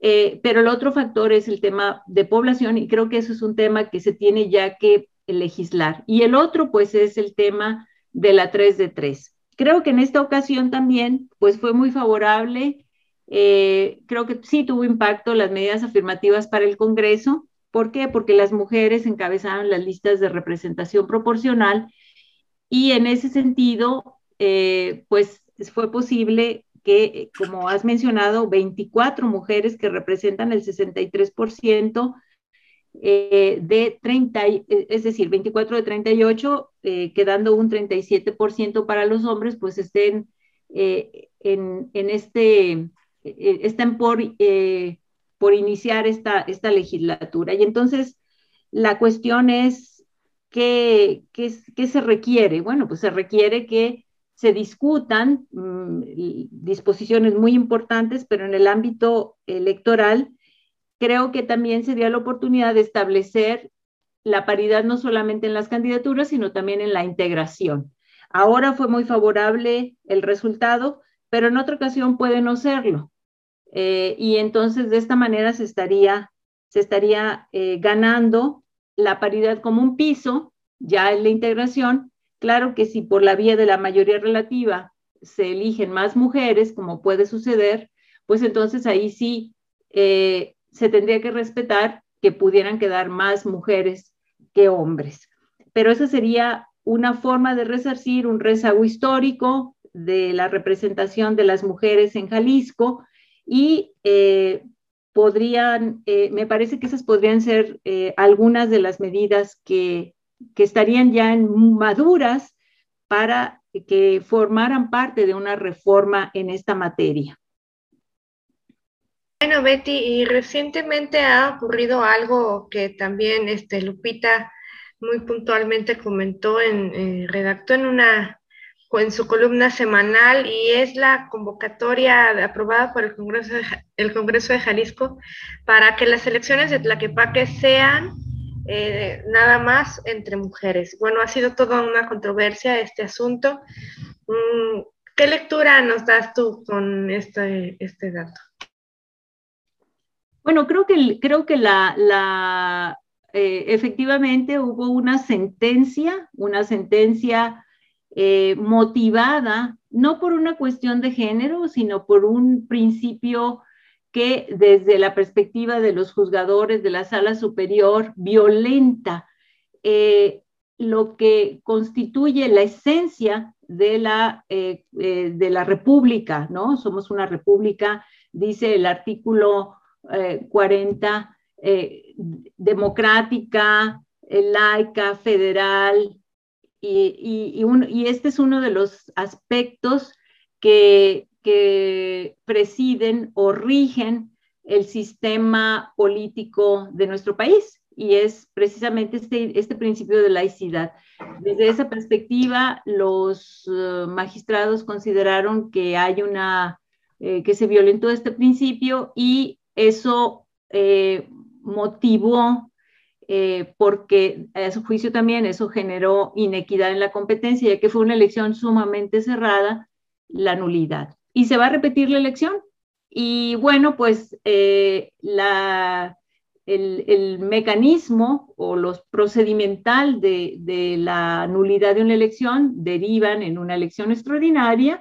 Eh, pero el otro factor es el tema de población y creo que eso es un tema que se tiene ya que legislar. Y el otro, pues, es el tema de la 3 de 3. Creo que en esta ocasión también, pues fue muy favorable. Eh, creo que sí tuvo impacto las medidas afirmativas para el Congreso. ¿Por qué? Porque las mujeres encabezaron las listas de representación proporcional y en ese sentido, eh, pues fue posible que, como has mencionado, 24 mujeres que representan el 63% eh, de 30, eh, es decir, 24 de 38, eh, quedando un 37% para los hombres, pues estén en, en, este, están por, por iniciar esta, esta legislatura. Y entonces la cuestión es, ¿qué, qué, qué se requiere? Bueno, pues se requiere que se discutan mm, disposiciones muy importantes, pero en el ámbito electoral, creo que también sería la oportunidad de establecer la paridad no solamente en las candidaturas, sino también en la integración. Ahora fue muy favorable el resultado, pero en otra ocasión puede no serlo. Eh, y entonces de esta manera se estaría, se estaría eh, ganando la paridad como un piso ya en la integración. Claro que si por la vía de la mayoría relativa se eligen más mujeres, como puede suceder, pues entonces ahí sí eh, se tendría que respetar que pudieran quedar más mujeres que hombres. Pero esa sería una forma de resarcir un rezago histórico de la representación de las mujeres en Jalisco y eh, podrían, eh, me parece que esas podrían ser eh, algunas de las medidas que, que estarían ya maduras para que formaran parte de una reforma en esta materia. Bueno, Betty, y recientemente ha ocurrido algo que también este, Lupita muy puntualmente comentó, en, eh, redactó en una en su columna semanal y es la convocatoria aprobada por el Congreso de, el Congreso de Jalisco para que las elecciones de Tlaquepaque sean eh, nada más entre mujeres. Bueno, ha sido toda una controversia este asunto. Mm, ¿Qué lectura nos das tú con este, este dato? Bueno, creo que, creo que la, la eh, efectivamente hubo una sentencia, una sentencia eh, motivada no por una cuestión de género, sino por un principio que desde la perspectiva de los juzgadores de la sala superior violenta eh, lo que constituye la esencia de la, de la república, ¿no? Somos una república, dice el artículo 40 eh, democrática, eh, laica, federal, y, este es uno de los aspectos que, presiden o rigen el sistema político de nuestro país y es precisamente este, este principio de laicidad. Desde esa perspectiva, los eh, magistrados consideraron que hay una, que se violentó este principio y eso motivó eh, porque a su juicio también eso generó inequidad en la competencia, ya que fue una elección sumamente cerrada, la nulidad. Y se va a repetir la elección. Y bueno, pues eh, la, el, mecanismo o los procedimental de, de, la nulidad de una elección derivan en una elección extraordinaria,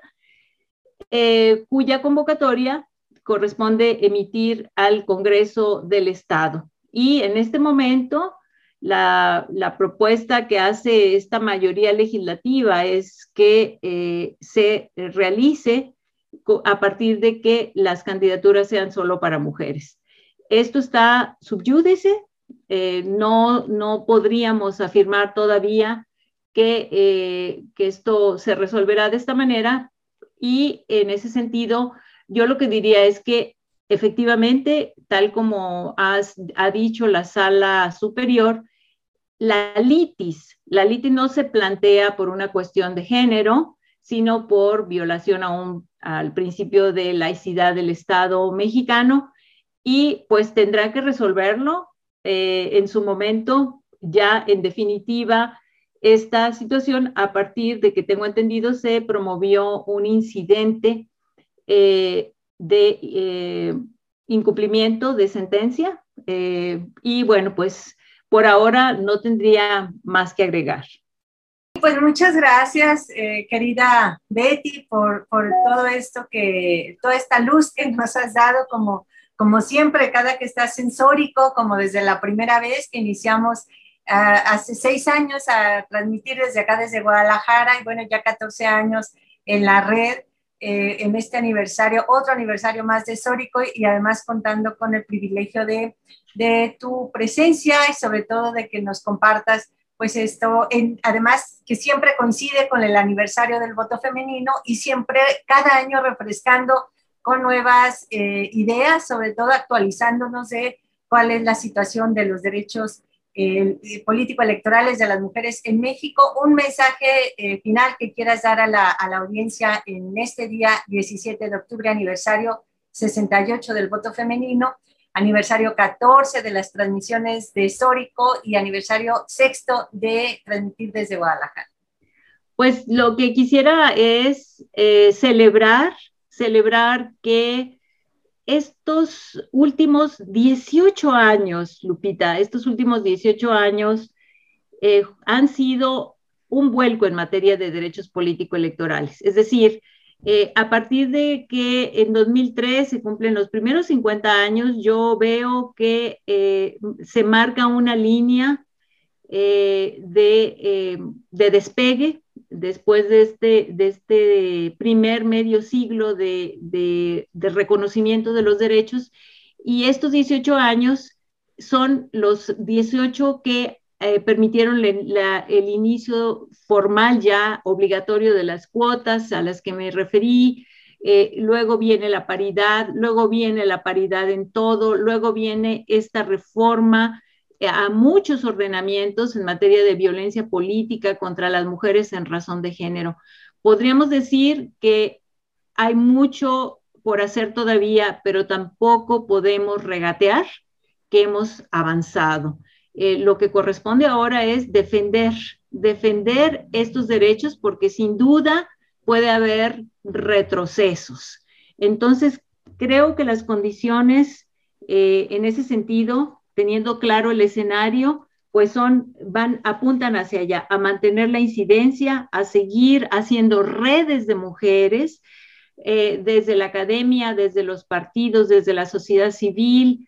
eh, cuya convocatoria corresponde emitir al Congreso del Estado. Y en este momento, la, propuesta que hace esta mayoría legislativa es que eh, se realice a partir de que las candidaturas sean solo para mujeres. Esto está subyúdice, eh, no, no podríamos afirmar todavía que, eh, que esto se resolverá de esta manera y en ese sentido yo lo que diría es que efectivamente, tal como ha dicho la sala superior, la litis, la litis no se plantea por una cuestión de género, sino por violación al principio de laicidad del Estado mexicano y pues tendrá que resolverlo eh, en su momento, ya en definitiva, esta situación a partir de que tengo entendido se promovió un incidente eh, de eh, incumplimiento de sentencia. Eh, y bueno, pues por ahora no tendría más que agregar. Pues muchas gracias, querida Betty, por, por, todo esto que, toda esta luz que nos has dado, como, como siempre, cada que estás sensórico, como desde la primera vez que iniciamos ah, hace seis años a transmitir desde acá, desde Guadalajara, y bueno, ya 14 años en la red. Eh, en este aniversario, otro aniversario más de Sórico y además contando con el privilegio de, tu presencia y sobre todo de que nos compartas pues esto, en, además que siempre coincide con el aniversario del voto femenino y siempre cada año refrescando con nuevas eh, ideas, sobre todo actualizándonos de cuál es la situación de los derechos eh, político-electorales de las mujeres en México. Un mensaje eh, final que quieras dar a la, a la, audiencia en este día 17 de octubre, aniversario 68 del voto femenino, aniversario 14 de las transmisiones de Sórico y aniversario sexto de transmitir desde Guadalajara. Pues lo que quisiera es eh, celebrar, celebrar que estos últimos 18 años, Lupita, estos últimos 18 años eh, han sido un vuelco en materia de derechos político-electorales. Es decir, eh, a partir de que en 2003 se cumplen los primeros 50 años, yo veo que eh, se marca una línea de, de, despegue después de este, de este primer medio siglo de, reconocimiento de los derechos. Y estos 18 años son los 18 que eh, permitieron el inicio formal ya obligatorio de las cuotas a las que me referí. Eh, luego viene la paridad, luego viene la paridad en todo, luego viene esta reforma a muchos ordenamientos en materia de violencia política contra las mujeres en razón de género. Podríamos decir que hay mucho por hacer todavía, pero tampoco podemos regatear que hemos avanzado. Eh, lo que corresponde ahora es defender, defender estos derechos porque sin duda puede haber retrocesos. Entonces, creo que las condiciones eh, en ese sentido teniendo claro el escenario, pues son, van, apuntan hacia allá, a mantener la incidencia, a seguir haciendo redes de mujeres, eh, desde la academia, desde los partidos, desde la sociedad civil,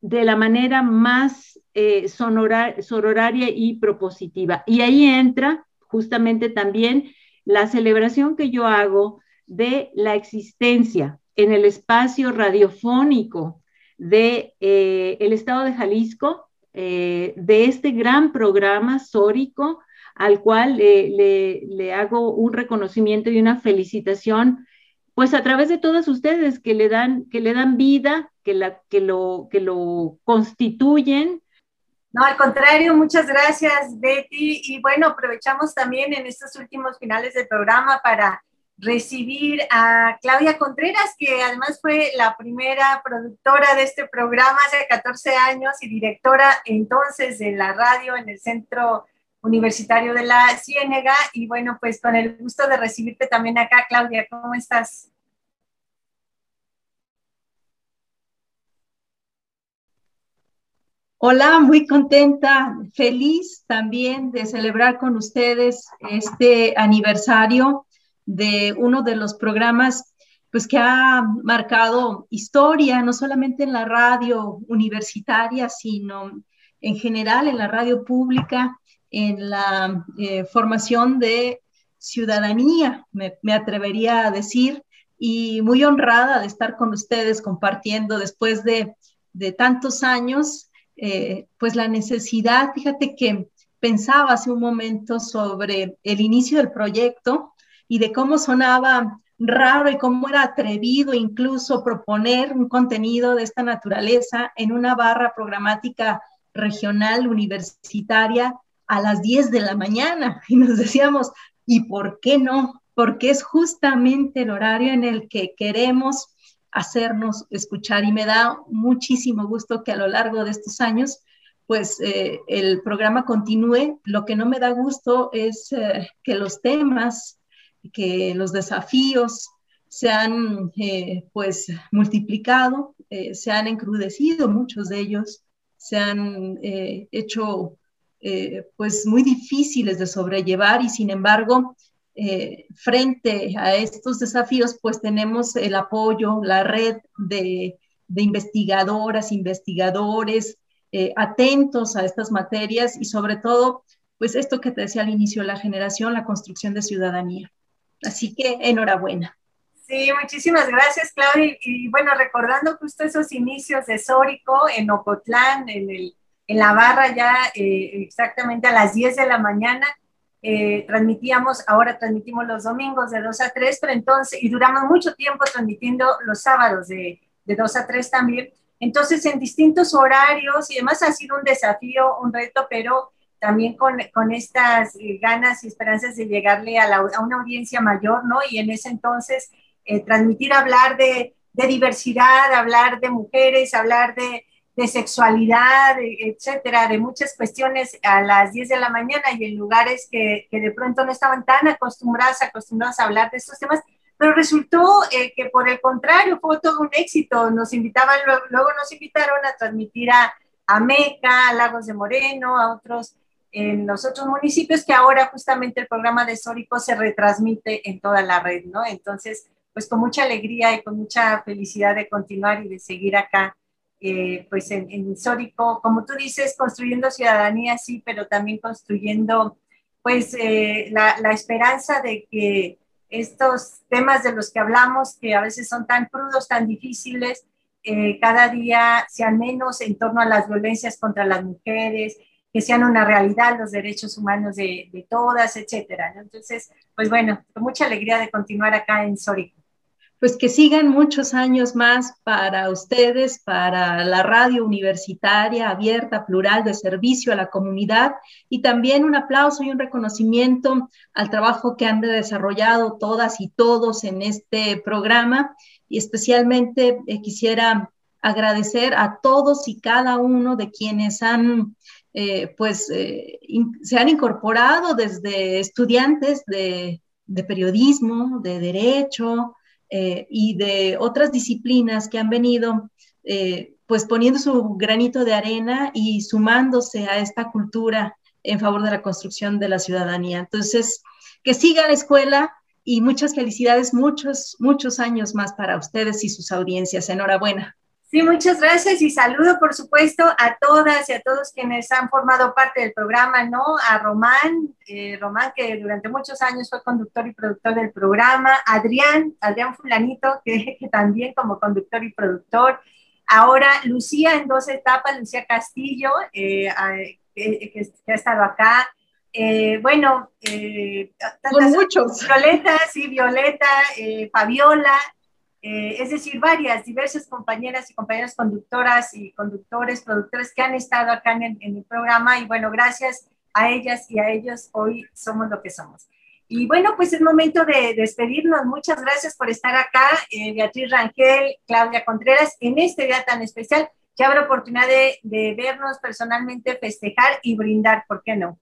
de la manera más eh, sororaria y propositiva. Y ahí entra justamente también la celebración que yo hago de la existencia en el espacio radiofónico de eh, el estado de Jalisco, eh, de este gran programa sórico al cual le, hago un reconocimiento y una felicitación, pues a través de todas ustedes que le dan, que le dan vida, que, la, que, lo, que lo constituyen. No, al contrario, muchas gracias, Betty. Y bueno, aprovechamos también en estos últimos finales del programa para recibir a Claudia Contreras, que además fue la primera productora de este programa hace 14 años y directora entonces de la radio en el Centro Universitario de la Ciénega. Y bueno, pues con el gusto de recibirte también acá, Claudia, ¿cómo estás? Hola, muy contenta, feliz también de celebrar con ustedes este aniversario de uno de los programas pues que ha marcado historia, no solamente en la radio universitaria, sino en general en la radio pública, en la eh, formación de ciudadanía, me, atrevería a decir, y muy honrada de estar con ustedes compartiendo después de, tantos años, eh, pues la necesidad, fíjate que pensaba hace un momento sobre el inicio del proyecto y de cómo sonaba raro y cómo era atrevido incluso proponer un contenido de esta naturaleza en una barra programática regional universitaria a las 10 de la mañana. Y nos decíamos, ¿y por qué no? Porque es justamente el horario en el que queremos hacernos escuchar y me da muchísimo gusto que a lo largo de estos años pues eh, el programa continúe. Lo que no me da gusto es eh, que los temas que los desafíos se han eh, pues multiplicado, eh, se han encrudecido muchos de ellos, se han eh, hecho pues muy difíciles de sobrellevar y sin embargo frente a estos desafíos pues tenemos el apoyo, la red de, de investigadoras, investigadores atentos a estas materias y sobre todo pues esto que te decía al inicio, la generación, la construcción de ciudadanía. Así que enhorabuena. Sí, muchísimas gracias, Claudia. Y, bueno, recordando justo esos inicios de Sórico en Ocotlán, en, el, en la barra ya eh, exactamente a las 10 de la mañana, eh, transmitíamos, ahora transmitimos los domingos de 2 a 3, pero entonces, y duramos mucho tiempo transmitiendo los sábados de, de 2 a 3 también. Entonces, en distintos horarios y además ha sido un desafío, un reto, pero también con, con estas eh, ganas y esperanzas de llegarle a, la, a, una audiencia mayor, ¿no? Y en ese entonces eh, transmitir, hablar de, de, diversidad, hablar de mujeres, hablar de, de sexualidad, etcétera, de muchas cuestiones a las 10 de la mañana y en lugares que, que de pronto no estaban tan acostumbradas, acostumbradas a hablar de estos temas, pero resultó eh, que por el contrario fue todo un éxito. Nos invitaban, luego, nos invitaron a transmitir a, a Meca, a Lagos de Moreno, a otros en los otros municipios, que ahora justamente el programa de Sórico se retransmite en toda la red, ¿no? Entonces, pues con mucha alegría y con mucha felicidad de continuar y de seguir acá eh, pues en, en Sórico, como tú dices, construyendo ciudadanía, sí, pero también construyendo pues eh, la, esperanza de que estos temas de los que hablamos, que a veces son tan crudos, tan difíciles, eh, cada día sean menos en torno a las violencias contra las mujeres, que sean una realidad los derechos humanos de, de todas, etcétera. ¿no? Entonces, pues bueno, con mucha alegría de continuar acá en Sórico pues que sigan muchos años más para ustedes, para la radio universitaria abierta, plural, de servicio a la comunidad y también un aplauso y un reconocimiento al trabajo que han desarrollado todas y todos en este programa y especialmente eh, quisiera agradecer a todos y cada uno de quienes han eh, pues eh, se han incorporado desde estudiantes de, periodismo, de derecho, eh, y de otras disciplinas que han venido pues poniendo su granito de arena y sumándose a esta cultura en favor de la construcción de la ciudadanía. Entonces, que siga la escuela y muchas felicidades, muchos, muchos años más para ustedes y sus audiencias. Enhorabuena. Sí, muchas gracias y saludo, por supuesto, a todas y a todos quienes han formado parte del programa, ¿no? A Román, eh, Román, que durante muchos años fue conductor y productor del programa, Adrián, Adrián Fulanito, que, también como conductor y productor, ahora Lucía en dos etapas, Lucía Castillo, eh, que, ha estado acá, eh, bueno, Con muchos. Violeta, sí, Violeta, Fabiola, eh, es decir, varias, diversas compañeras y compañeras conductoras y conductores, productores que han estado acá en el, programa y bueno, gracias a ellas y a ellos hoy somos lo que somos. Y bueno, pues es momento de despedirnos. Muchas gracias por estar acá, eh, Beatriz Rangel, Claudia Contreras, en este día tan especial. Ya habrá oportunidad de, vernos personalmente, festejar y brindar, ¿por qué no?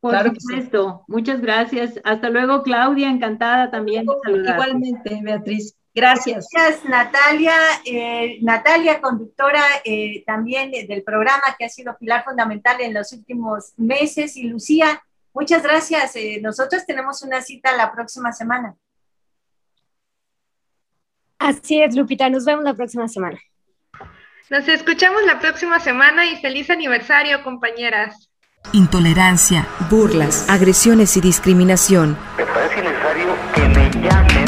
Por supuesto. Muchas gracias. Hasta luego, Claudia. Encantada también. Igualmente, Beatriz. Gracias. Gracias, Natalia. Eh, Natalia, conductora eh, también del programa que ha sido pilar fundamental en los últimos meses. Y Lucía, muchas gracias. Eh, nosotros tenemos una cita la próxima semana. Así es, Lupita. Nos vemos la próxima semana. Nos escuchamos la próxima semana y feliz aniversario, compañeras. Intolerancia, burlas, agresiones y discriminación. Me parece necesario que me llamen